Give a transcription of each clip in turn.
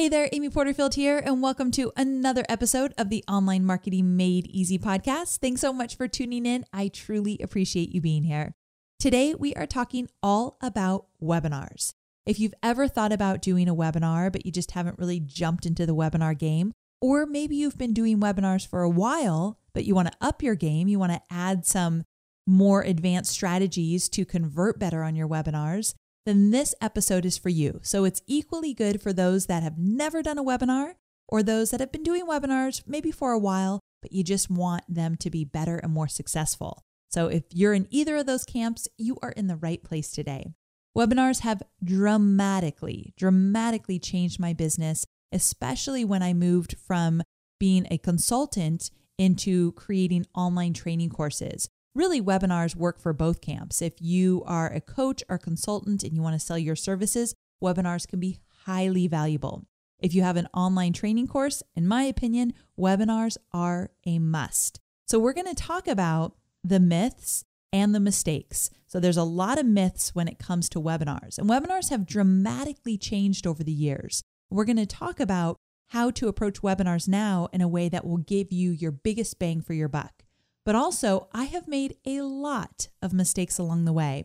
Hey there, Amy Porterfield here, and welcome to another episode of the Online Marketing Made Easy podcast. Thanks so much for tuning in. I truly appreciate you being here. Today, we are talking all about webinars. If you've ever thought about doing a webinar, but you just haven't really jumped into the webinar game, or maybe you've been doing webinars for a while, but you want to up your game, you want to add some more advanced strategies to convert better on your webinars, then this episode is for you. So it's equally good for those that have never done a webinar or those that have been doing webinars maybe for a while, but you just want them to be better and more successful. So if you're in either of those camps, you are in the right place today. Webinars have dramatically, dramatically changed my business, especially when I moved from being a consultant into creating online training courses really webinars work for both camps. If you are a coach or consultant and you want to sell your services, webinars can be highly valuable. If you have an online training course, in my opinion, webinars are a must. So, we're going to talk about the myths and the mistakes. So, there's a lot of myths when it comes to webinars, and webinars have dramatically changed over the years. We're going to talk about how to approach webinars now in a way that will give you your biggest bang for your buck. But also, I have made a lot of mistakes along the way.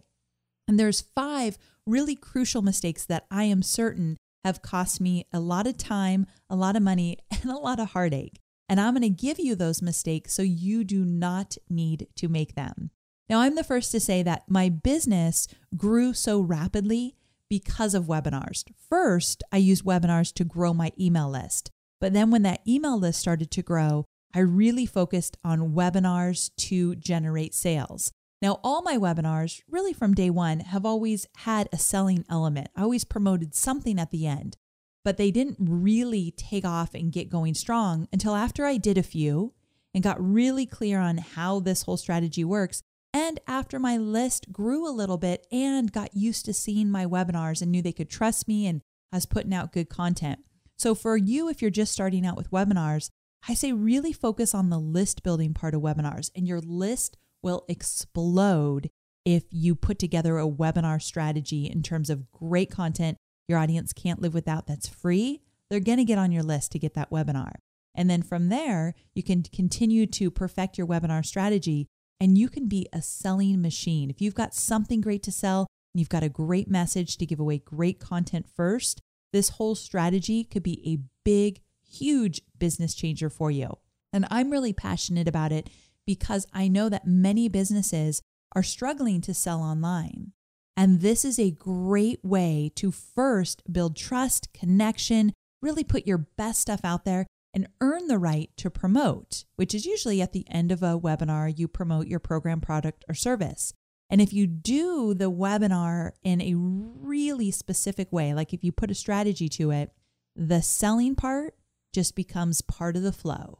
And there's five really crucial mistakes that I am certain have cost me a lot of time, a lot of money, and a lot of heartache. And I'm going to give you those mistakes so you do not need to make them. Now, I'm the first to say that my business grew so rapidly because of webinars. First, I used webinars to grow my email list. But then when that email list started to grow, I really focused on webinars to generate sales. Now, all my webinars, really from day one, have always had a selling element. I always promoted something at the end, but they didn't really take off and get going strong until after I did a few and got really clear on how this whole strategy works. And after my list grew a little bit and got used to seeing my webinars and knew they could trust me and I was putting out good content. So, for you, if you're just starting out with webinars, I say really focus on the list building part of webinars, and your list will explode if you put together a webinar strategy in terms of great content your audience can't live without that's free. They're going to get on your list to get that webinar. And then from there, you can continue to perfect your webinar strategy and you can be a selling machine. If you've got something great to sell, and you've got a great message to give away great content first, this whole strategy could be a big huge business changer for you. And I'm really passionate about it because I know that many businesses are struggling to sell online. And this is a great way to first build trust, connection, really put your best stuff out there and earn the right to promote, which is usually at the end of a webinar, you promote your program, product, or service. And if you do the webinar in a really specific way, like if you put a strategy to it, the selling part just becomes part of the flow.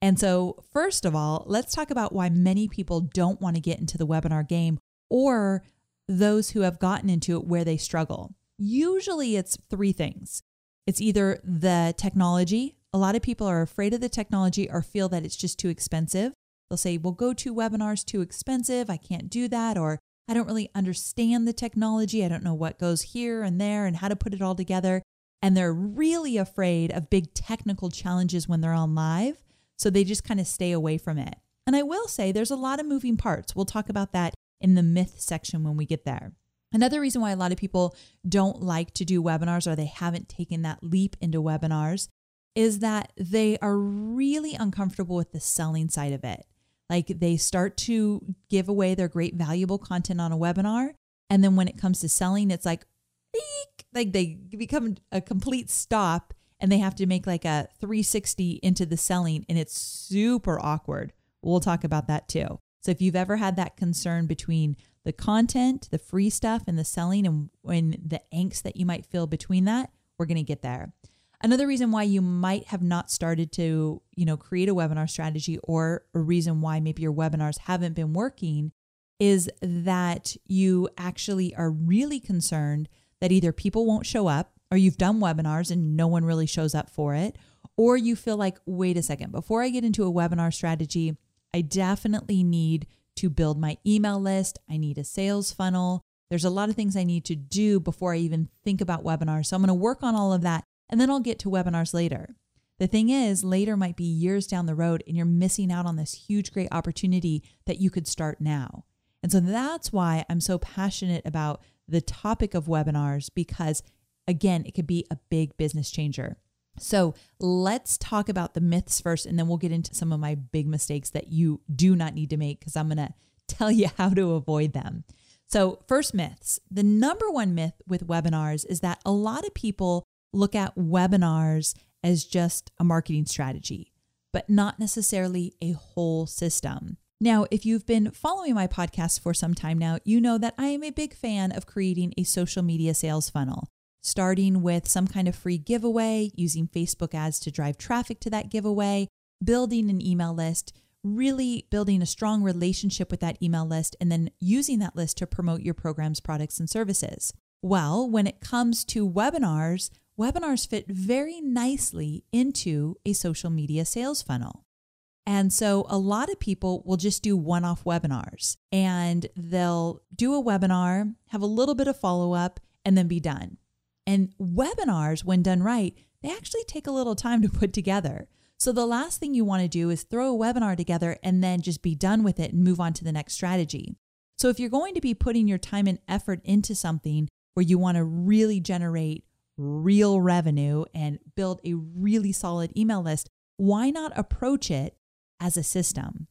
And so, first of all, let's talk about why many people don't want to get into the webinar game or those who have gotten into it where they struggle. Usually, it's three things it's either the technology. A lot of people are afraid of the technology or feel that it's just too expensive. They'll say, well, GoToWebinar's too expensive. I can't do that. Or I don't really understand the technology. I don't know what goes here and there and how to put it all together and they're really afraid of big technical challenges when they're on live. So they just kind of stay away from it. And I will say there's a lot of moving parts. We'll talk about that in the myth section when we get there. Another reason why a lot of people don't like to do webinars or they haven't taken that leap into webinars is that they are really uncomfortable with the selling side of it. Like they start to give away their great valuable content on a webinar. And then when it comes to selling, it's like, like they become a complete stop and they have to make like a 360 into the selling and it's super awkward. We'll talk about that too. So if you've ever had that concern between the content, the free stuff, and the selling, and when the angst that you might feel between that, we're going to get there. Another reason why you might have not started to, you know, create a webinar strategy or a reason why maybe your webinars haven't been working is that you actually are really concerned that either people won't show up or you've done webinars and no one really shows up for it, or you feel like, wait a second, before I get into a webinar strategy, I definitely need to build my email list. I need a sales funnel. There's a lot of things I need to do before I even think about webinars. So I'm going to work on all of that and then I'll get to webinars later. The thing is, later might be years down the road and you're missing out on this huge, great opportunity that you could start now. And so that's why I'm so passionate about the topic of webinars because, again, it could be a big business changer. So let's talk about the myths first, and then we'll get into some of my big mistakes that you do not need to make because I'm going to tell you how to avoid them. So, first myths. The number one myth with webinars is that a lot of people look at webinars as just a marketing strategy, but not necessarily a whole system. Now, if you've been following my podcast for some time now, you know that I am a big fan of creating a social media sales funnel starting with some kind of free giveaway, using Facebook ads to drive traffic to that giveaway, building an email list, really building a strong relationship with that email list, and then using that list to promote your programs, products, and services. Well, when it comes to webinars, webinars fit very nicely into a social media sales funnel. And so a lot of people will just do one off webinars and they'll do a webinar, have a little bit of follow up, and then be done. And webinars, when done right, they actually take a little time to put together. So the last thing you want to do is throw a webinar together and then just be done with it and move on to the next strategy. So if you're going to be putting your time and effort into something where you want to really generate real revenue and build a really solid email list, why not approach it as a system?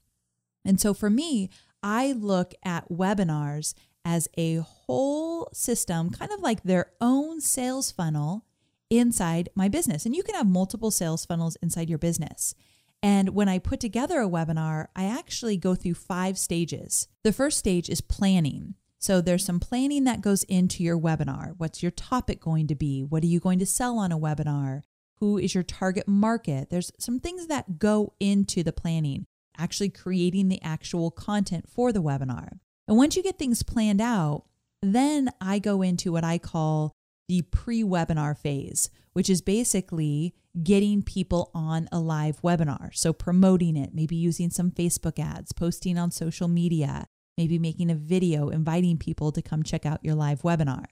And so for me, I look at webinars as a whole system, kind of like their own sales funnel inside my business. And you can have multiple sales funnels inside your business. And when I put together a webinar, I actually go through five stages. The first stage is planning. So there's some planning that goes into your webinar. What's your topic going to be? What are you going to sell on a webinar? Who is your target market? There's some things that go into the planning, actually creating the actual content for the webinar. And once you get things planned out, then I go into what I call the pre webinar phase, which is basically getting people on a live webinar. So promoting it, maybe using some Facebook ads, posting on social media, maybe making a video inviting people to come check out your live webinar.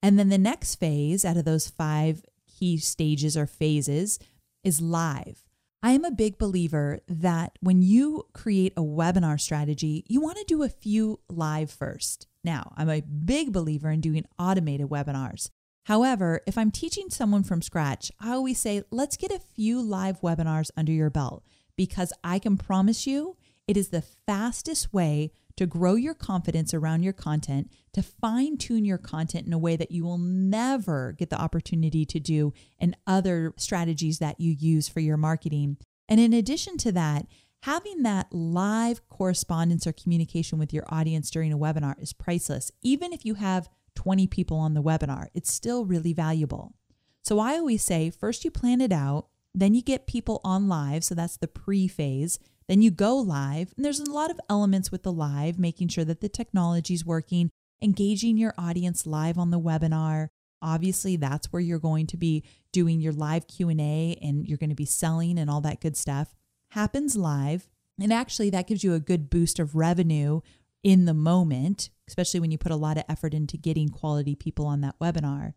And then the next phase out of those five key stages or phases is live. I am a big believer that when you create a webinar strategy, you want to do a few live first. Now, I'm a big believer in doing automated webinars. However, if I'm teaching someone from scratch, I always say, let's get a few live webinars under your belt because I can promise you it is the fastest way to grow your confidence around your content, to fine tune your content in a way that you will never get the opportunity to do in other strategies that you use for your marketing. And in addition to that, having that live correspondence or communication with your audience during a webinar is priceless. Even if you have 20 people on the webinar, it's still really valuable. So I always say first you plan it out, then you get people on live. So that's the pre phase. Then you go live, and there's a lot of elements with the live, making sure that the technology is working, engaging your audience live on the webinar. Obviously, that's where you're going to be doing your live Q&A and you're going to be selling and all that good stuff. Happens live, and actually that gives you a good boost of revenue in the moment, especially when you put a lot of effort into getting quality people on that webinar.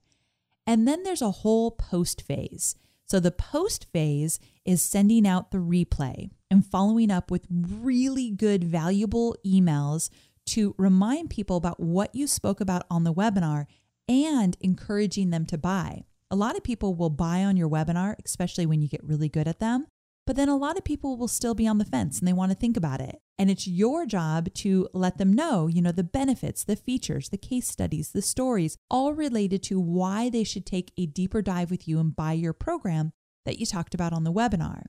And then there's a whole post phase. So the post phase is sending out the replay and following up with really good, valuable emails to remind people about what you spoke about on the webinar and encouraging them to buy. A lot of people will buy on your webinar, especially when you get really good at them. But then a lot of people will still be on the fence and they want to think about it. And it's your job to let them know, you know, the benefits, the features, the case studies, the stories, all related to why they should take a deeper dive with you and buy your program that you talked about on the webinar.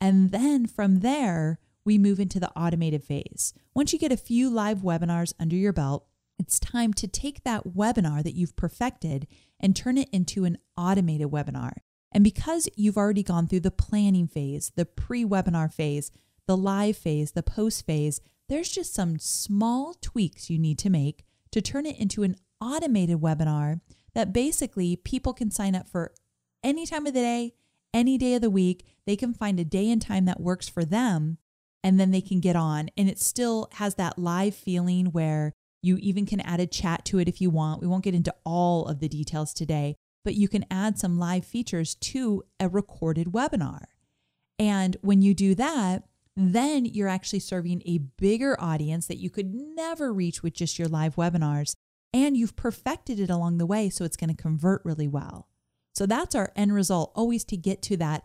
And then from there, we move into the automated phase. Once you get a few live webinars under your belt, it's time to take that webinar that you've perfected and turn it into an automated webinar. And because you've already gone through the planning phase, the pre webinar phase, the live phase, the post phase, there's just some small tweaks you need to make to turn it into an automated webinar that basically people can sign up for any time of the day, any day of the week. They can find a day and time that works for them, and then they can get on. And it still has that live feeling where you even can add a chat to it if you want. We won't get into all of the details today, but you can add some live features to a recorded webinar. And when you do that, then you're actually serving a bigger audience that you could never reach with just your live webinars. And you've perfected it along the way, so it's going to convert really well. So that's our end result, always to get to that,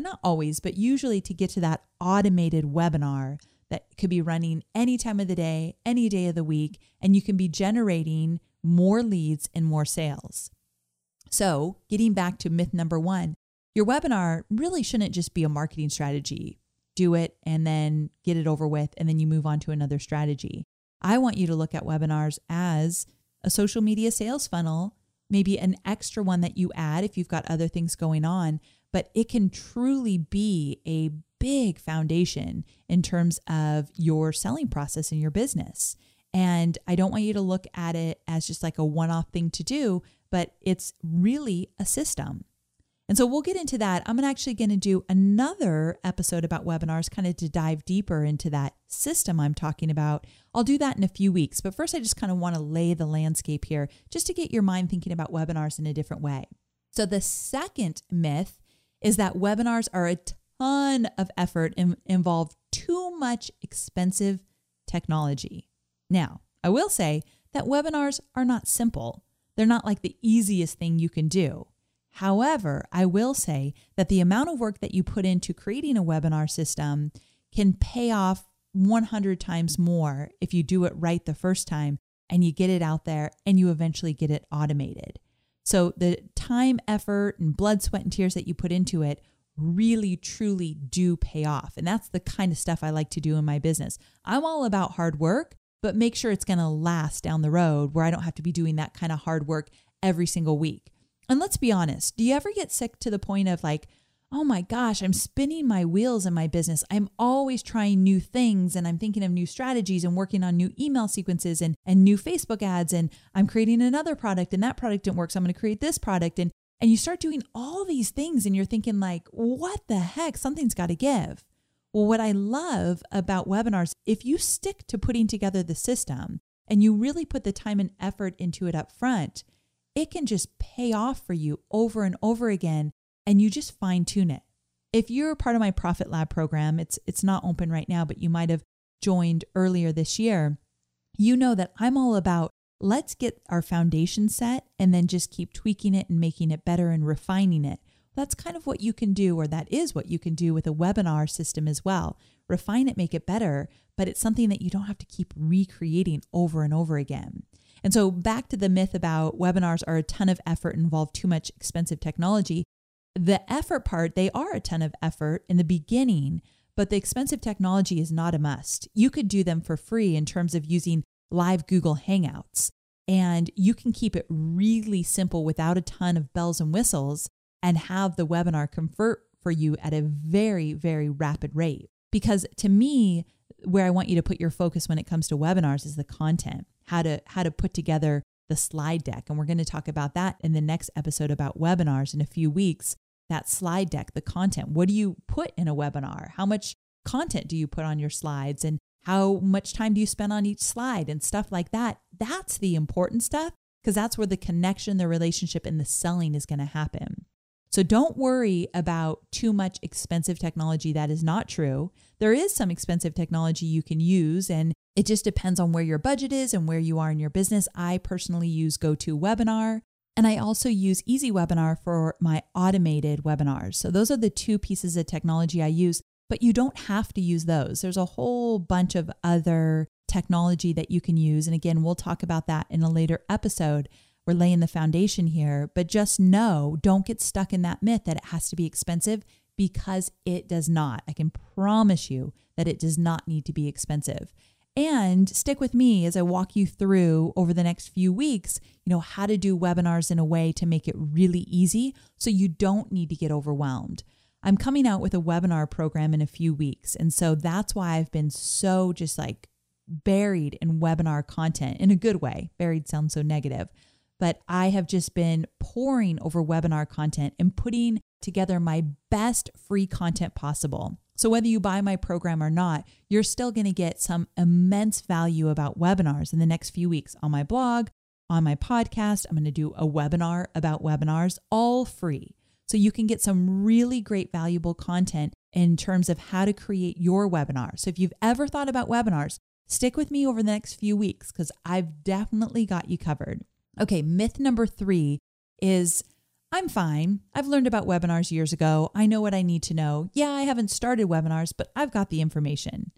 not always, but usually to get to that automated webinar that could be running any time of the day, any day of the week, and you can be generating more leads and more sales. So, getting back to myth number one, your webinar really shouldn't just be a marketing strategy. Do it and then get it over with, and then you move on to another strategy. I want you to look at webinars as a social media sales funnel, maybe an extra one that you add if you've got other things going on, but it can truly be a big foundation in terms of your selling process in your business. And I don't want you to look at it as just like a one off thing to do, but it's really a system. And so we'll get into that. I'm actually going to do another episode about webinars, kind of to dive deeper into that system I'm talking about. I'll do that in a few weeks. But first, I just kind of want to lay the landscape here just to get your mind thinking about webinars in a different way. So, the second myth is that webinars are a ton of effort and involve too much expensive technology. Now, I will say that webinars are not simple. They're not like the easiest thing you can do. However, I will say that the amount of work that you put into creating a webinar system can pay off 100 times more if you do it right the first time and you get it out there and you eventually get it automated. So the time, effort, and blood, sweat, and tears that you put into it really, truly do pay off. And that's the kind of stuff I like to do in my business. I'm all about hard work, but make sure it's going to last down the road where I don't have to be doing that kind of hard work every single week. And let's be honest, do you ever get sick to the point of like, oh my gosh, I'm spinning my wheels in my business. I'm always trying new things and I'm thinking of new strategies and working on new email sequences and, and new Facebook ads. And I'm creating another product and that product didn't work. So I'm going to create this product. And, and you start doing all these things and you're thinking like, what the heck? Something's got to give. Well, what I love about webinars, if you stick to putting together the system and you really put the time and effort into it up front, it can just pay off for you over and over again and you just fine tune it. If you're a part of my Profit Lab program, it's it's not open right now, but you might have joined earlier this year. You know that I'm all about let's get our foundation set and then just keep tweaking it and making it better and refining it. That's kind of what you can do, or that is what you can do with a webinar system as well. Refine it, make it better, but it's something that you don't have to keep recreating over and over again. And so, back to the myth about webinars are a ton of effort, involve too much expensive technology. The effort part, they are a ton of effort in the beginning, but the expensive technology is not a must. You could do them for free in terms of using live Google Hangouts, and you can keep it really simple without a ton of bells and whistles and have the webinar convert for you at a very, very rapid rate. Because to me, where I want you to put your focus when it comes to webinars is the content, how to how to put together the slide deck. And we're going to talk about that in the next episode about webinars in a few weeks. That slide deck, the content. What do you put in a webinar? How much content do you put on your slides and how much time do you spend on each slide and stuff like that? That's the important stuff because that's where the connection, the relationship, and the selling is going to happen. So don't worry about too much expensive technology. That is not true. There is some expensive technology you can use, and it just depends on where your budget is and where you are in your business. I personally use GoToWebinar. And I also use EasyWebinar for my automated webinars. So those are the two pieces of technology I use, but you don't have to use those. There's a whole bunch of other technology that you can use. And again, we'll talk about that in a later episode we're laying the foundation here. But just know, don't get stuck in that myth that it has to be expensive because it does not. I can promise you that it does not need to be expensive. And stick with me as I walk you through over the next few weeks, you know, how to do webinars in a way to make it really easy so you don't need to get overwhelmed. I'm coming out with a webinar program in a few weeks. And so that's why I've been so just like buried in webinar content in a good way. Buried sounds so negative, but I have just been pouring over webinar content and putting together my best free content possible. So, whether you buy my program or not, you're still going to get some immense value about webinars in the next few weeks on my blog, on my podcast. I'm going to do a webinar about webinars, all free. So, you can get some really great, valuable content in terms of how to create your webinar. So, if you've ever thought about webinars, stick with me over the next few weeks because I've definitely got you covered. Okay, myth number three is I'm fine. I've learned about webinars years ago. I know what I need to know. Yeah, I haven't started webinars, but I've got the information.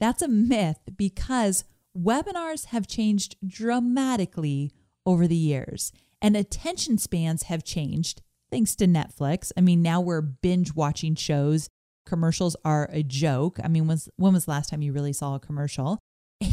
That's a myth because webinars have changed dramatically over the years and attention spans have changed thanks to Netflix. I mean, now we're binge watching shows. Commercials are a joke. I mean, when's, when was the last time you really saw a commercial?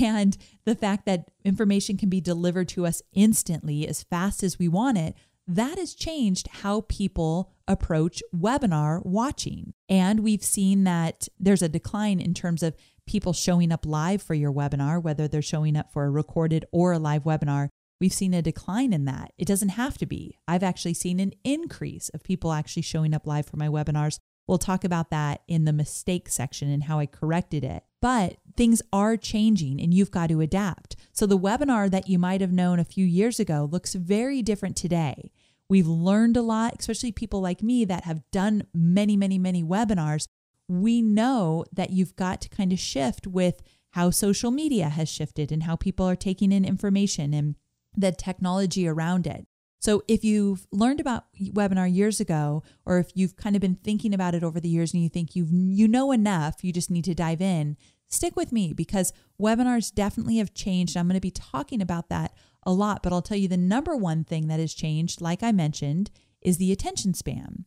And the fact that information can be delivered to us instantly as fast as we want it that has changed how people approach webinar watching. And we've seen that there's a decline in terms of people showing up live for your webinar, whether they're showing up for a recorded or a live webinar. We've seen a decline in that. It doesn't have to be. I've actually seen an increase of people actually showing up live for my webinars. We'll talk about that in the mistake section and how I corrected it. But things are changing and you've got to adapt. So the webinar that you might have known a few years ago looks very different today. We've learned a lot, especially people like me that have done many, many, many webinars. We know that you've got to kind of shift with how social media has shifted and how people are taking in information and the technology around it. So if you've learned about webinar years ago or if you've kind of been thinking about it over the years and you think you've you know enough, you just need to dive in, stick with me because webinars definitely have changed. I'm going to be talking about that a lot, but I'll tell you the number one thing that has changed, like I mentioned, is the attention span.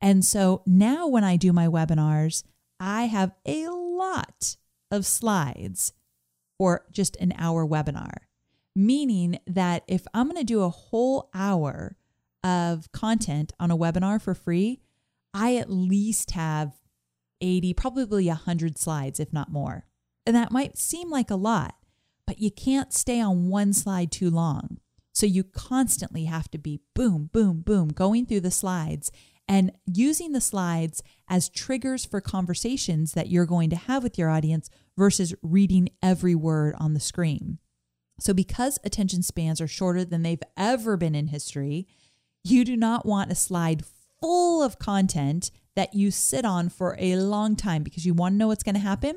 And so now when I do my webinars, I have a lot of slides for just an hour webinar, meaning that if I'm going to do a whole hour of content on a webinar for free, I at least have 80, probably 100 slides, if not more. And that might seem like a lot, but you can't stay on one slide too long. So you constantly have to be boom, boom, boom, going through the slides and using the slides as triggers for conversations that you're going to have with your audience versus reading every word on the screen. So, because attention spans are shorter than they've ever been in history, you do not want a slide full of content that you sit on for a long time because you want to know what's going to happen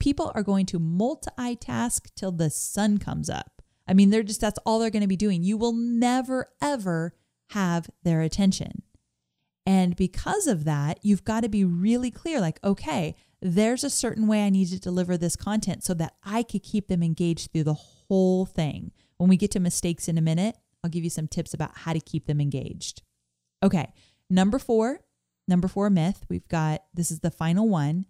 people are going to multitask till the sun comes up. I mean, they're just, that's all they're going to be doing. You will never, ever have their attention. And because of that, you've got to be really clear like, okay, there's a certain way I need to deliver this content so that I could keep them engaged through the whole thing. When we get to mistakes in a minute, I'll give you some tips about how to keep them engaged. Okay, number four, number four myth. We've got this is the final one.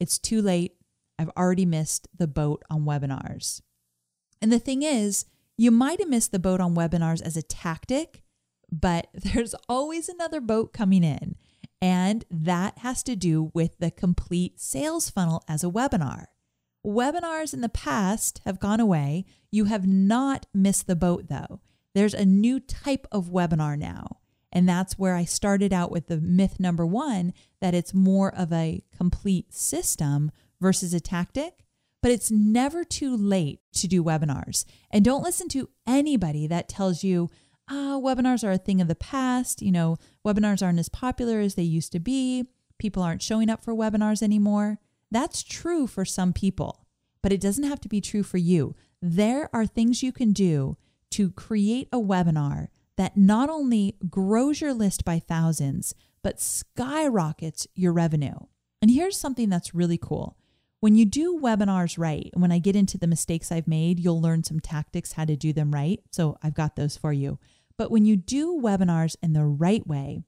It's too late I've already missed the boat on webinars. And the thing is, you might have missed the boat on webinars as a tactic, but there's always another boat coming in. And that has to do with the complete sales funnel as a webinar. Webinars in the past have gone away. You have not missed the boat though. There's a new type of webinar now. And that's where I started out with the myth number one that it's more of a complete system versus a tactic, but it's never too late to do webinars. And don't listen to anybody that tells you, ah, webinars are a thing of the past. You know, webinars aren't as popular as they used to be. People aren't showing up for webinars anymore. That's true for some people, but it doesn't have to be true for you. There are things you can do to create a webinar that not only grows your list by thousands, but skyrockets your revenue. And here's something that's really cool. When you do webinars right, and when I get into the mistakes I've made, you'll learn some tactics how to do them right. So I've got those for you. But when you do webinars in the right way,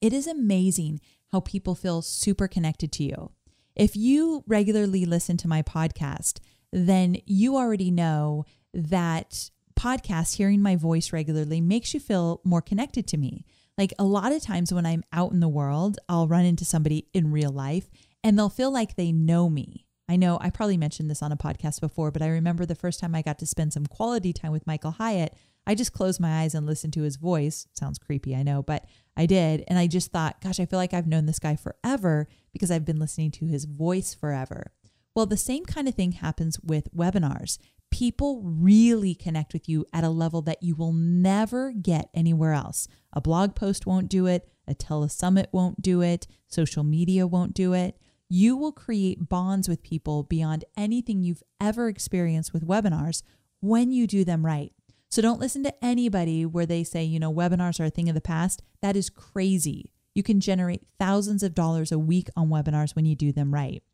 it is amazing how people feel super connected to you. If you regularly listen to my podcast, then you already know that podcast, hearing my voice regularly, makes you feel more connected to me. Like a lot of times when I'm out in the world, I'll run into somebody in real life and they'll feel like they know me. I know I probably mentioned this on a podcast before, but I remember the first time I got to spend some quality time with Michael Hyatt, I just closed my eyes and listened to his voice. Sounds creepy, I know, but I did. And I just thought, gosh, I feel like I've known this guy forever because I've been listening to his voice forever. Well, the same kind of thing happens with webinars. People really connect with you at a level that you will never get anywhere else. A blog post won't do it, a telesummit won't do it, social media won't do it. You will create bonds with people beyond anything you've ever experienced with webinars when you do them right. So don't listen to anybody where they say, you know, webinars are a thing of the past. That is crazy. You can generate thousands of dollars a week on webinars when you do them right.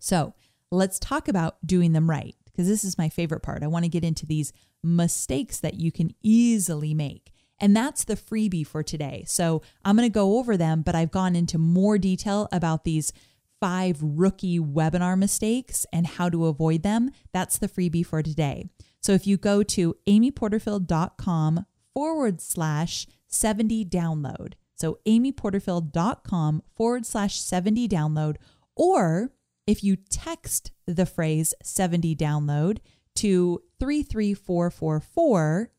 So let's talk about doing them right because this is my favorite part. I want to get into these mistakes that you can easily make. And that's the freebie for today. So I'm going to go over them, but I've gone into more detail about these five rookie webinar mistakes and how to avoid them. That's the freebie for today. So if you go to amyporterfield.com forward slash 70 download, so amyporterfield.com forward slash 70 download, or if you text the phrase 70 download to 33444,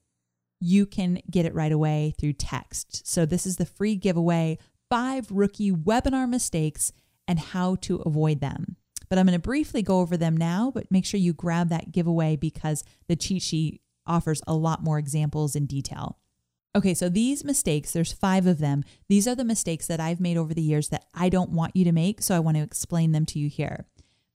you can get it right away through text. So this is the free giveaway five rookie webinar mistakes and how to avoid them. But I'm going to briefly go over them now, but make sure you grab that giveaway because the cheat sheet offers a lot more examples in detail. Okay, so these mistakes, there's five of them. These are the mistakes that I've made over the years that I don't want you to make, so I want to explain them to you here.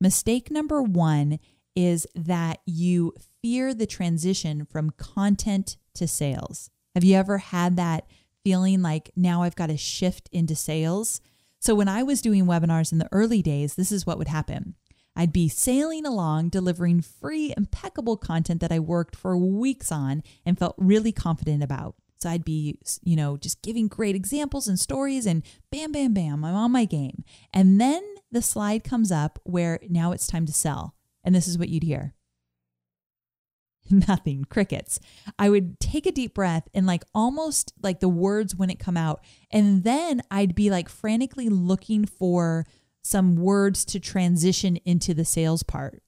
Mistake number one is that you fear the transition from content to sales. Have you ever had that feeling like now I've got to shift into sales? So when I was doing webinars in the early days, this is what would happen. I'd be sailing along, delivering free, impeccable content that I worked for weeks on and felt really confident about. So I'd be, you know, just giving great examples and stories and bam, bam, bam, I'm on my game. And then the slide comes up where now it's time to sell. And this is what you'd hear. Nothing, crickets. I would take a deep breath and like almost like the words wouldn't come out. And then I'd be like frantically looking for some words to transition into the sales part.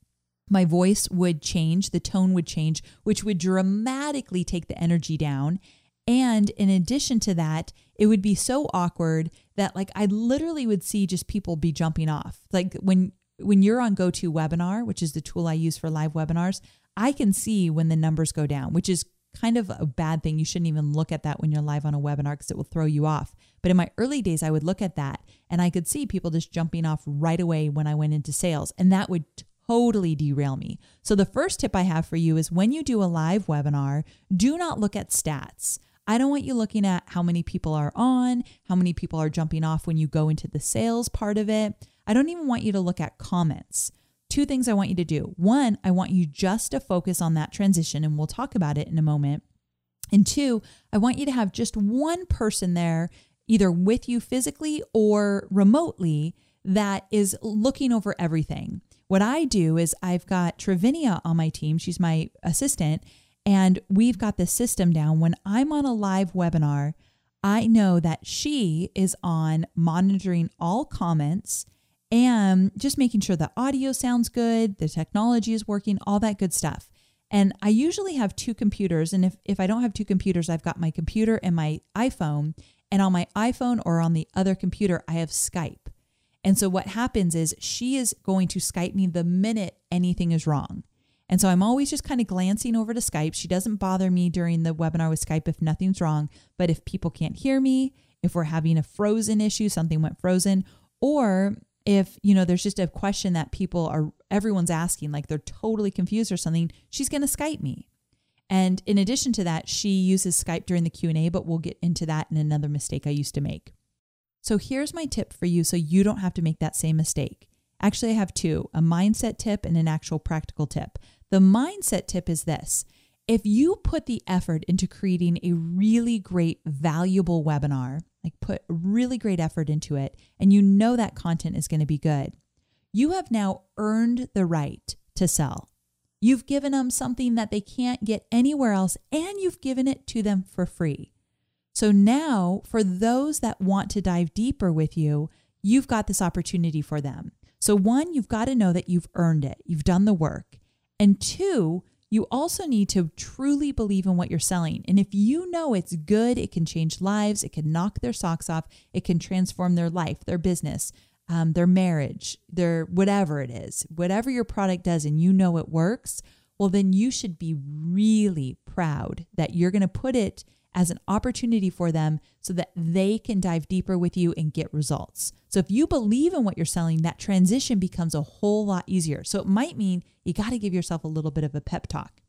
My voice would change, the tone would change, which would dramatically take the energy down. And in addition to that, it would be so awkward that like I literally would see just people be jumping off. Like when when you're on GoToWebinar, which is the tool I use for live webinars, I can see when the numbers go down, which is kind of a bad thing. You shouldn't even look at that when you're live on a webinar because it will throw you off. But in my early days, I would look at that and I could see people just jumping off right away when I went into sales, and that would totally derail me. So, the first tip I have for you is when you do a live webinar, do not look at stats. I don't want you looking at how many people are on, how many people are jumping off when you go into the sales part of it. I don't even want you to look at comments. Two things I want you to do. One, I want you just to focus on that transition, and we'll talk about it in a moment. And two, I want you to have just one person there, either with you physically or remotely, that is looking over everything. What I do is I've got Travinia on my team, she's my assistant, and we've got the system down. When I'm on a live webinar, I know that she is on monitoring all comments and just making sure the audio sounds good, the technology is working, all that good stuff. And I usually have two computers. And if, if I don't have two computers, I've got my computer and my iPhone. And on my iPhone or on the other computer, I have Skype. And so what happens is she is going to Skype me the minute anything is wrong. And so I'm always just kind of glancing over to Skype. She doesn't bother me during the webinar with Skype if nothing's wrong. But if people can't hear me, if we're having a frozen issue, something went frozen, or if, you know, there's just a question that people are, everyone's asking, like they're totally confused or something, she's going to Skype me. And in addition to that, she uses Skype during the Q&A, but we'll get into that in another mistake I used to make. So here's my tip for you so you don't have to make that same mistake. Actually, I have two, a mindset tip and an actual practical tip. The mindset tip is this if you put the effort into creating a really great, valuable webinar, like put really great effort into it, and you know that content is going to be good, you have now earned the right to sell. You've given them something that they can't get anywhere else, and you've given it to them for free. So now, for those that want to dive deeper with you, you've got this opportunity for them. So, one, you've got to know that you've earned it, you've done the work. And two, you also need to truly believe in what you're selling. And if you know it's good, it can change lives, it can knock their socks off, it can transform their life, their business, um, their marriage, their whatever it is, whatever your product does, and you know it works, well, then you should be really proud that you're going to put it as an opportunity for them so that they can dive deeper with you and get results. So if you believe in what you're selling, that transition becomes a whole lot easier. So it might mean you got to give yourself a little bit of a pep talk.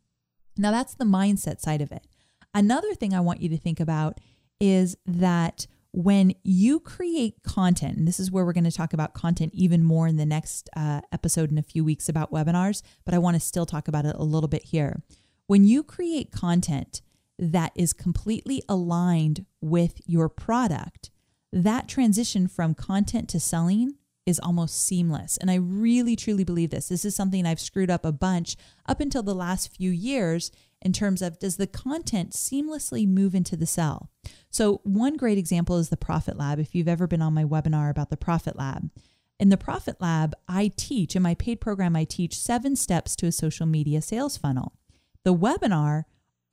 Now, that's the mindset side of it. Another thing I want you to think about is that when you create content, and this is where we're going to talk about content even more in the next uh, episode in a few weeks about webinars, but I want to still talk about it a little bit here. When you create content, that is completely aligned with your product, that transition from content to selling is almost seamless. And I really truly believe this. This is something I've screwed up a bunch up until the last few years in terms of does the content seamlessly move into the sell? So, one great example is the Profit Lab. If you've ever been on my webinar about the Profit Lab, in the Profit Lab, I teach in my paid program, I teach seven steps to a social media sales funnel. The webinar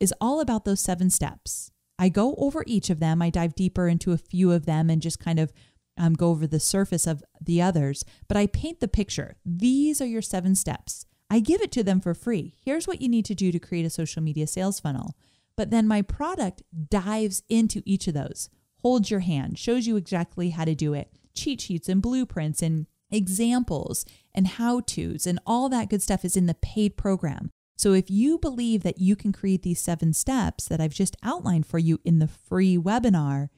is all about those seven steps. I go over each of them, I dive deeper into a few of them and just kind of um, go over the surface of the others, but I paint the picture. These are your seven steps. I give it to them for free. Here's what you need to do to create a social media sales funnel. But then my product dives into each of those, holds your hand, shows you exactly how to do it, cheat sheets and blueprints and examples and how to's and all that good stuff is in the paid program. So if you believe that you can create these seven steps that I've just outlined for you in the free webinar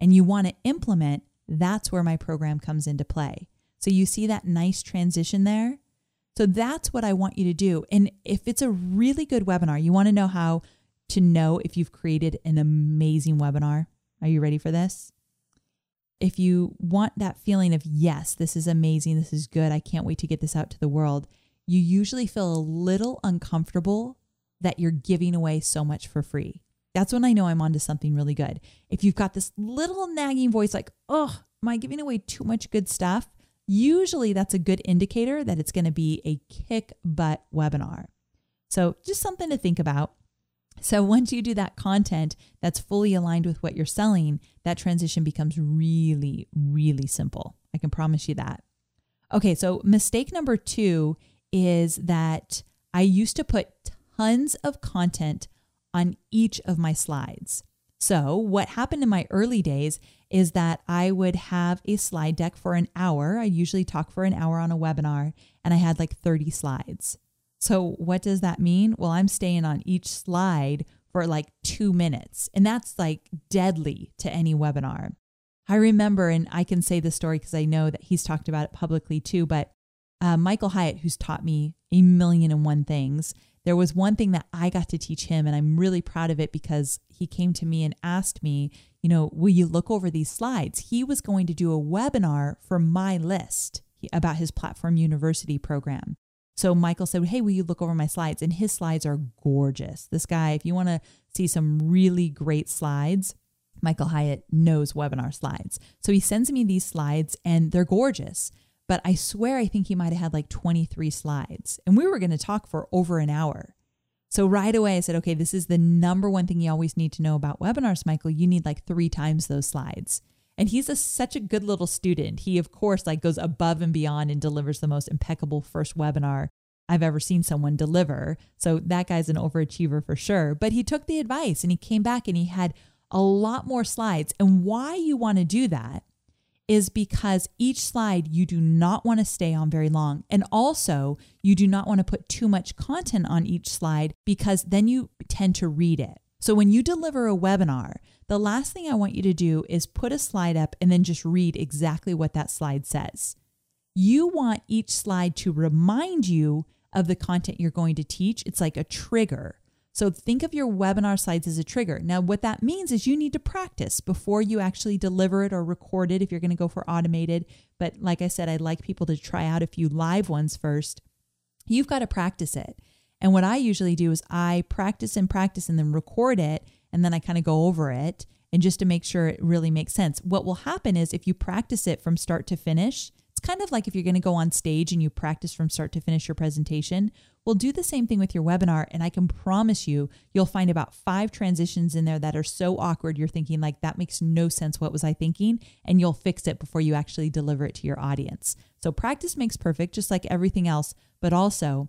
and you want to implement, that's where my program comes into play. So you see that nice transition there? So that's what I want you to do. And if it's a really good webinar, you want to know how to know if you've created an amazing webinar. Are you ready for this? If you want that feeling of, yes, this is amazing, this is good, I can't wait to get this out to the world, you usually feel a little uncomfortable that you're giving away so much for free. That's when I know I'm onto something really good. If you've got this little nagging voice like, oh, am I giving away too much good stuff? Usually that's a good indicator that it's going to be a kick butt webinar. So just something to think about. So once you do that content that's fully aligned with what you're selling, that transition becomes really, really simple. I can promise you that. Okay, so mistake number two is that I used to put tons of content on each of my slides. So, what happened in my early days is that I would have a slide deck for an hour. I usually talk for an hour on a webinar, and I had like 30 slides. So, what does that mean? Well, I'm staying on each slide for like two minutes, and that's like deadly to any webinar. I remember, and I can say this story because I know that he's talked about it publicly too, but uh, Michael Hyatt, who's taught me a million and one things, there was one thing that I got to teach him, and I'm really proud of it because he came to me and asked me, you know, will you look over these slides? He was going to do a webinar for my list about his Platform University program. So Michael said, Hey, will you look over my slides? And his slides are gorgeous. This guy, if you want to see some really great slides, Michael Hyatt knows webinar slides. So he sends me these slides and they're gorgeous but I swear I think he might have had like 23 slides. And we were going to talk for over an hour. So right away I said, okay, this is the number one thing you always need to know about webinars, Michael. You need like three times those slides. And he's a, such a good little student. He, of course, like goes above and beyond and delivers the most impeccable first webinar I've ever seen someone deliver. So that guy's an overachiever for sure. But he took the advice and he came back and he had a lot more slides. And why you want to do that is because each slide you do not want to stay on very long. And also, you do not want to put too much content on each slide because then you tend to read it. So, when you deliver a webinar, the last thing I want you to do is put a slide up and then just read exactly what that slide says. You want each slide to remind you of the content you're going to teach. It's like a trigger. So think of your webinar slides as a trigger. Now, what that means is you need to practice before you actually deliver it or record it if you're going to go for automated. But like I said, I'd like people to try out a few live ones first. You've got to practice it. And what I usually do is I practice and practice and then record it. And then I kind of go over it and just to make sure it really makes sense. What will happen is if you practice it from start to finish, kind of like if you're going to go on stage and you practice from start to finish your presentation. We'll do the same thing with your webinar. And I can promise you, you'll find about five transitions in there that are so awkward. You're thinking, like, that makes no sense. What was I thinking? And you'll fix it before you actually deliver it to your audience. So practice makes perfect, just like everything else. But also,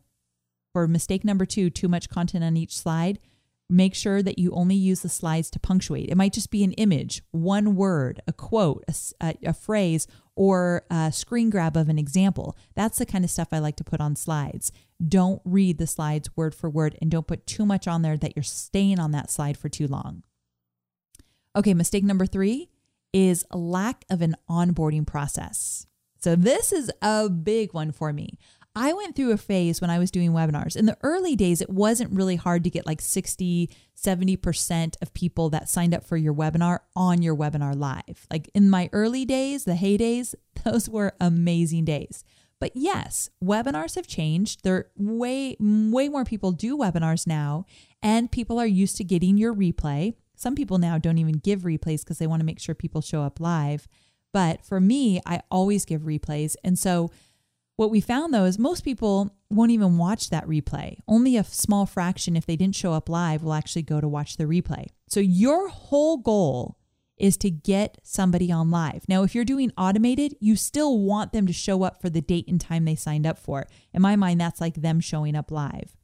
for mistake number two, too much content on each slide, make sure that you only use the slides to punctuate. It might just be an image, one word, a quote, a, a, phrase, or a screen grab of an example. That's the kind of stuff I like to put on slides. Don't read the slides word for word and don't put too much on there that you're staying on that slide for too long. Okay, mistake number three is lack of an onboarding process. So, this is a big one for me. I went through a phase when I was doing webinars. In the early days, it wasn't really hard to get like 60, 70% of people that signed up for your webinar on your webinar live. Like in my early days, the heydays, those were amazing days. But yes, webinars have changed. There way way more people do webinars now and people are used to getting your replay. Some people now don't even give replays because they want to make sure people show up live. But for me, I always give replays. And so what we found though is most people won't even watch that replay. Only a small fraction, if they didn't show up live, will actually go to watch the replay. So your whole goal is to get somebody on live. Now, if you're doing automated, you still want them to show up for the date and time they signed up for. In my mind, that's like them showing up live.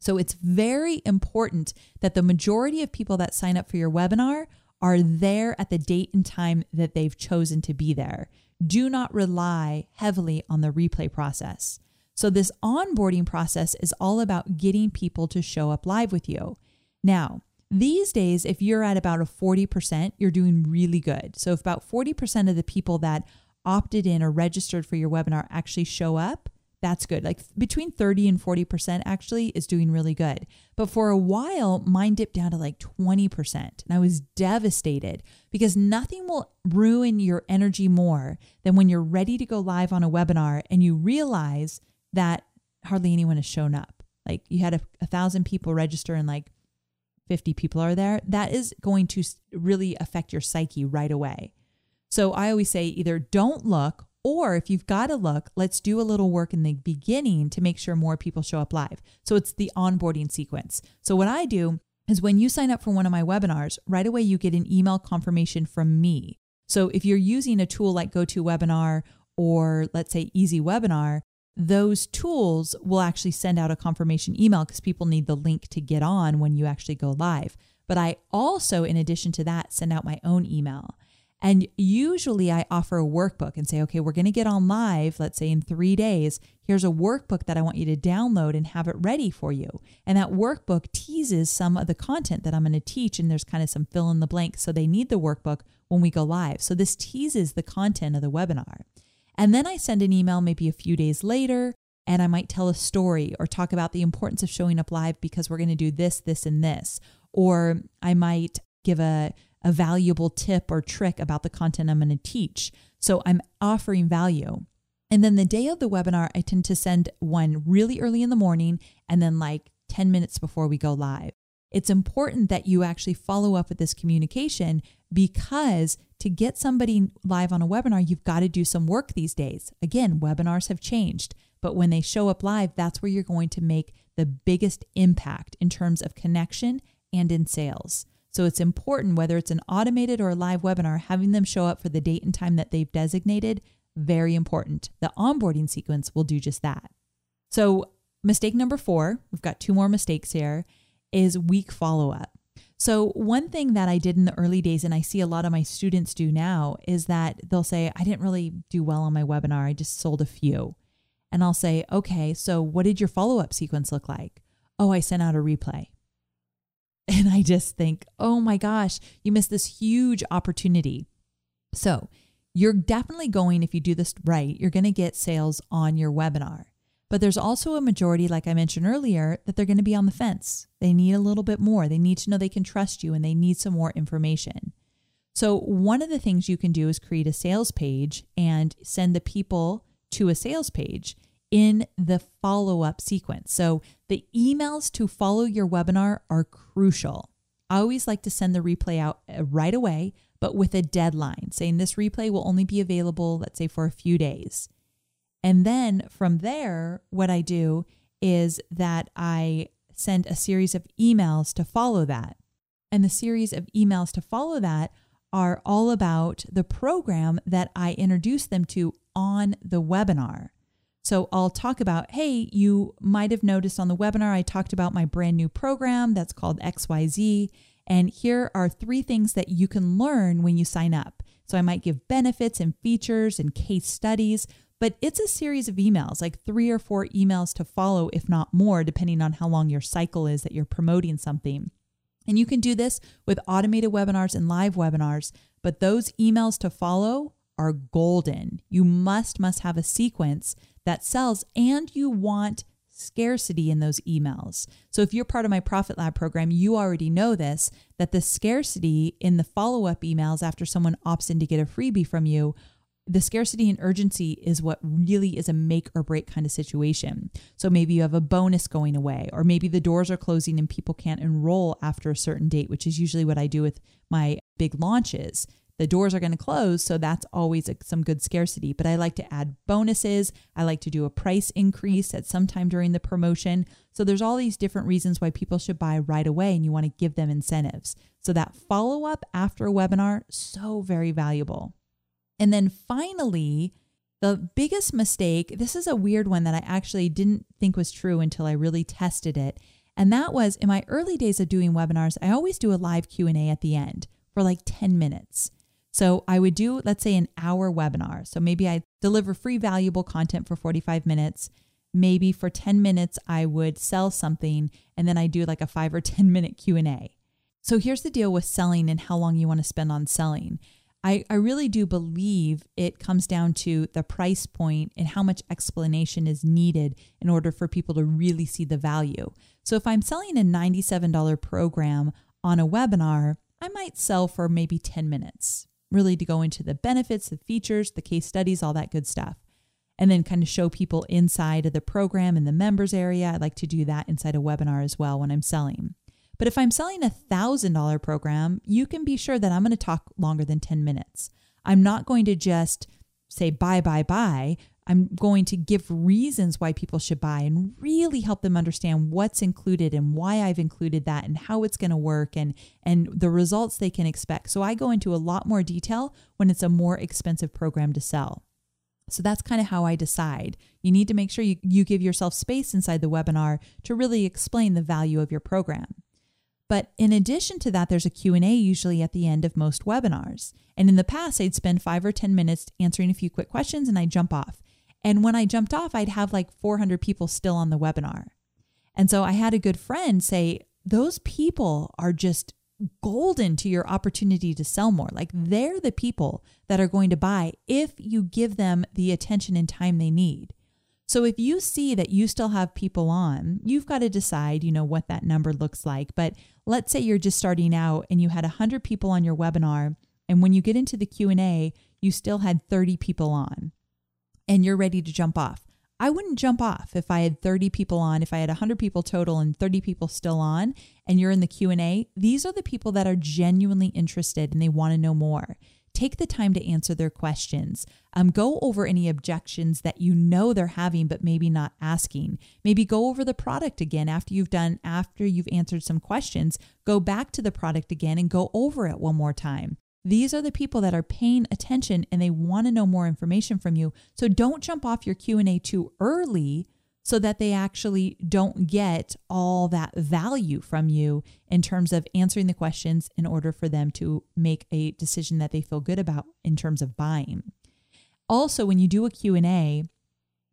So it's very important that the majority of people that sign up for your webinar are there at the date and time that they've chosen to be there do not rely heavily on the replay process. So, this onboarding process is all about getting people to show up live with you. Now, these days, if you're at about a 40%, you're doing really good. So, if about 40% of the people that opted in or registered for your webinar actually show up, that's good. Like between 30 and 40% actually is doing really good. But for a while, mine dipped down to like 20%. And I was devastated because nothing will ruin your energy more than when you're ready to go live on a webinar and you realize that hardly anyone has shown up. Like you had a, a thousand people register and like 50 people are there. That is going to really affect your psyche right away. So I always say either don't look or if you've got to look, let's do a little work in the beginning to make sure more people show up live. So it's the onboarding sequence. So what I do is when you sign up for one of my webinars, right away you get an email confirmation from me. So if you're using a tool like GoToWebinar or let's say EasyWebinar, those tools will actually send out a confirmation email because people need the link to get on when you actually go live. But I also, in addition to that, send out my own email. And usually I offer a workbook and say, okay, we're going to get on live, let's say in three days. Here's a workbook that I want you to download and have it ready for you. And that workbook teases some of the content that I'm going to teach. And there's kind of some fill in the blank. So they need the workbook when we go live. So this teases the content of the webinar. And then I send an email maybe a few days later and I might tell a story or talk about the importance of showing up live because we're going to do this, this, and this. Or I might give a a valuable tip or trick about the content I'm going to teach. So I'm offering value. And then the day of the webinar, I tend to send one really early in the morning and then like 10 minutes before we go live. It's important that you actually follow up with this communication because to get somebody live on a webinar, you've got to do some work these days. Again, webinars have changed, but when they show up live, that's where you're going to make the biggest impact in terms of connection and in sales. So it's important, whether it's an automated or a live webinar, having them show up for the date and time that they've designated, very important. The onboarding sequence will do just that. So, mistake number four, we've got two more mistakes here, is weak follow up. So, one thing that I did in the early days, and I see a lot of my students do now, is that they'll say, I didn't really do well on my webinar, I just sold a few. And I'll say, okay, so what did your follow up sequence look like? Oh, I sent out a replay. And I just think, oh my gosh, you missed this huge opportunity. So, you're definitely going, if you do this right, you're going to get sales on your webinar. But there's also a majority, like I mentioned earlier, that they're going to be on the fence. They need a little bit more. They need to know they can trust you and they need some more information. So, one of the things you can do is create a sales page and send the people to a sales page. In the follow up sequence. So the emails to follow your webinar are crucial. I always like to send the replay out uh, right away, but with a deadline, saying this replay will only be available, let's say, for a few days. And then from there, what I do is that I send a series of emails to follow that. And the series of emails to follow that are all about the program that I introduced them to on the webinar. So I'll talk about, hey, you might have noticed on the webinar, I talked about my brand new program that's called XYZ. And here are three things that you can learn when you sign up. So I might give benefits and features and case studies, but it's a series of emails, like three or four emails to follow, if not more, depending on how long your cycle is that you're promoting something. And you can do this with automated webinars and live webinars, but those emails to follow are golden. You must, must have a sequence that sells and you want scarcity in those emails. So if you're part of my Profit Lab program, you already know this that the scarcity in the follow up emails after someone opts in to get a freebie from you the scarcity and urgency is what really is a make or break kind of situation. So maybe you have a bonus going away, or maybe the doors are closing and people can't enroll after a certain date, which is usually what I do with my big launches. The doors are going to close, so that's always a, some good scarcity. But I like to add bonuses. I like to do a price increase at some time during the promotion. So there's all these different reasons why people should buy right away, and you want to give them incentives. So that follow up after a webinar, so very valuable. And then finally, the biggest mistake, this is a weird one that I actually didn't think was true until I really tested it. And that was in my early days of doing webinars, I always do a live Q&A at the end for like 10 minutes. So I would do let's say an hour webinar. So maybe I deliver free valuable content for 45 minutes. Maybe for 10 minutes I would sell something and then I do like a 5 or 10 minute Q&A. So here's the deal with selling and how long you want to spend on selling. I, I really do believe it comes down to the price point and how much explanation is needed in order for people to really see the value. So if I'm selling a $97 program on a webinar, I might sell for maybe 10 minutes, really to go into the benefits, the features, the case studies, all that good stuff. And then kind of show people inside of the program in the members area. I like to do that inside a webinar as well when I'm selling. But if I'm selling a $1,000 program, you can be sure that I'm going to talk longer than 10 minutes. I'm not going to just say bye, bye, buy. I'm going to give reasons why people should buy and really help them understand what's included and why I've included that and how it's going to work and and the results they can expect. So I go into a lot more detail when it's a more expensive program to sell. So that's kind of how I decide. You need to make sure you, you give yourself space inside the webinar to really explain the value of your program. But in addition to that, there's a Q&A usually at the end of most webinars. And in the past, I'd spend 5 or 10 minutes answering a few quick questions and I'd jump off. And when I jumped off, I'd have like 400 people still on the webinar. And so I had a good friend say, those people are just golden to your opportunity to sell more. Like mm. they're the people that are going to buy if you give them the attention and time they need. So if you see that you still have people on, you've got to decide, you know, what that number looks like. But let's say you're just starting out and you had 100 people on your webinar and when you get into the Q&A, you still had 30 people on and you're ready to jump off. I wouldn't jump off if I had 30 people on, if I had 100 people total and 30 people still on and you're in the Q&A. These are the people that are genuinely interested and they want to know more. Take the time to answer their questions. Um, go over any objections that you know they're having, but maybe not asking. Maybe go over the product again after you've done, after you've answered some questions. Go back to the product again and go over it one more time. These are the people that are paying attention and they want to know more information from you. So don't jump off your Q&A too early so that they actually don't get all that value from you in terms of answering the questions in order for them to make a decision that they feel good about in terms of buying. Also, when you do a Q&A,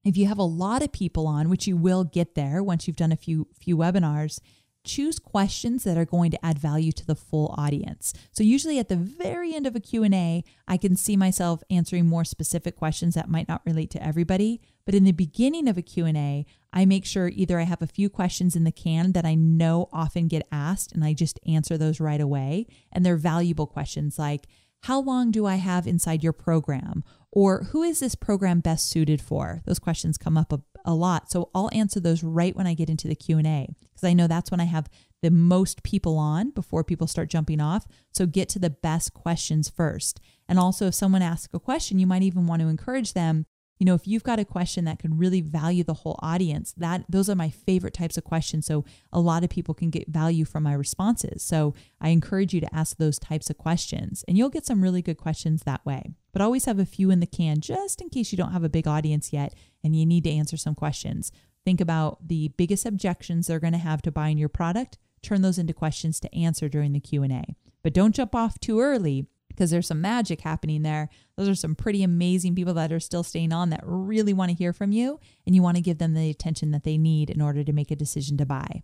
if you have a lot of people on, which you will get there once you've done a few few webinars, choose questions that are going to add value to the full audience. So usually at the very end of a Q&A, I can see myself answering more specific questions that might not relate to everybody, but in the beginning of a Q&A, I make sure either I have a few questions in the can that I know often get asked and I just answer those right away, and they're valuable questions like how long do I have inside your program? Or who is this program best suited for? Those questions come up a, a lot. So I'll answer those right when I get into the Q&A because I know that's when I have the most people on before people start jumping off. So get to the best questions first. And also if someone asks a question, you might even want to encourage them you know if you've got a question that can really value the whole audience that those are my favorite types of questions so a lot of people can get value from my responses so i encourage you to ask those types of questions and you'll get some really good questions that way but always have a few in the can just in case you don't have a big audience yet and you need to answer some questions think about the biggest objections they're going to have to buying your product turn those into questions to answer during the q&a but don't jump off too early because there's some magic happening there. Those are some pretty amazing people that are still staying on that really want to hear from you, and you want to give them the attention that they need in order to make a decision to buy.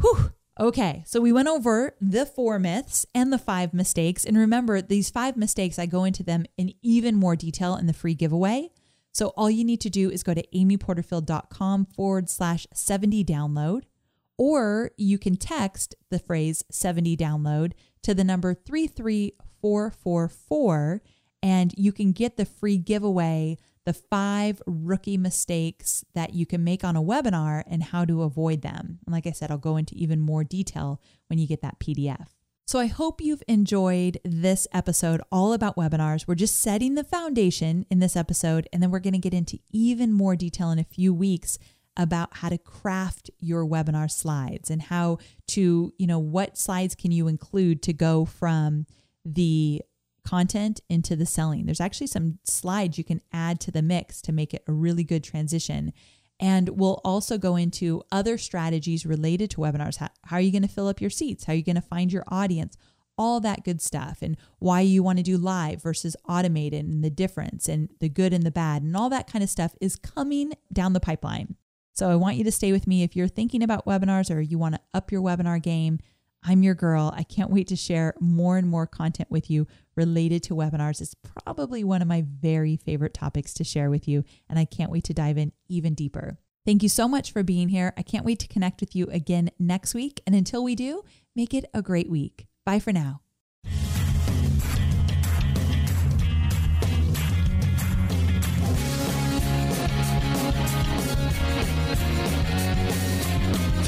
Whew. Okay, so we went over the four myths and the five mistakes. And remember, these five mistakes, I go into them in even more detail in the free giveaway. So all you need to do is go to amyporterfield.com forward slash 70 download, or you can text the phrase 70 download to the number 334. 444 and you can get the free giveaway the five rookie mistakes that you can make on a webinar and how to avoid them. And like I said, I'll go into even more detail when you get that PDF. So I hope you've enjoyed this episode all about webinars. We're just setting the foundation in this episode, and then we're going to get into even more detail in a few weeks about how to craft your webinar slides and how to, you know, what slides can you include to go from the content into the selling. There's actually some slides you can add to the mix to make it a really good transition. And we'll also go into other strategies related to webinars. How, how are you going to fill up your seats? How are you going to find your audience? All that good stuff, and why you want to do live versus automated, and the difference, and the good and the bad, and all that kind of stuff is coming down the pipeline. So I want you to stay with me if you're thinking about webinars or you want to up your webinar game. I'm your girl. I can't wait to share more and more content with you related to webinars. It's probably one of my very favorite topics to share with you, and I can't wait to dive in even deeper. Thank you so much for being here. I can't wait to connect with you again next week. And until we do, make it a great week. Bye for now.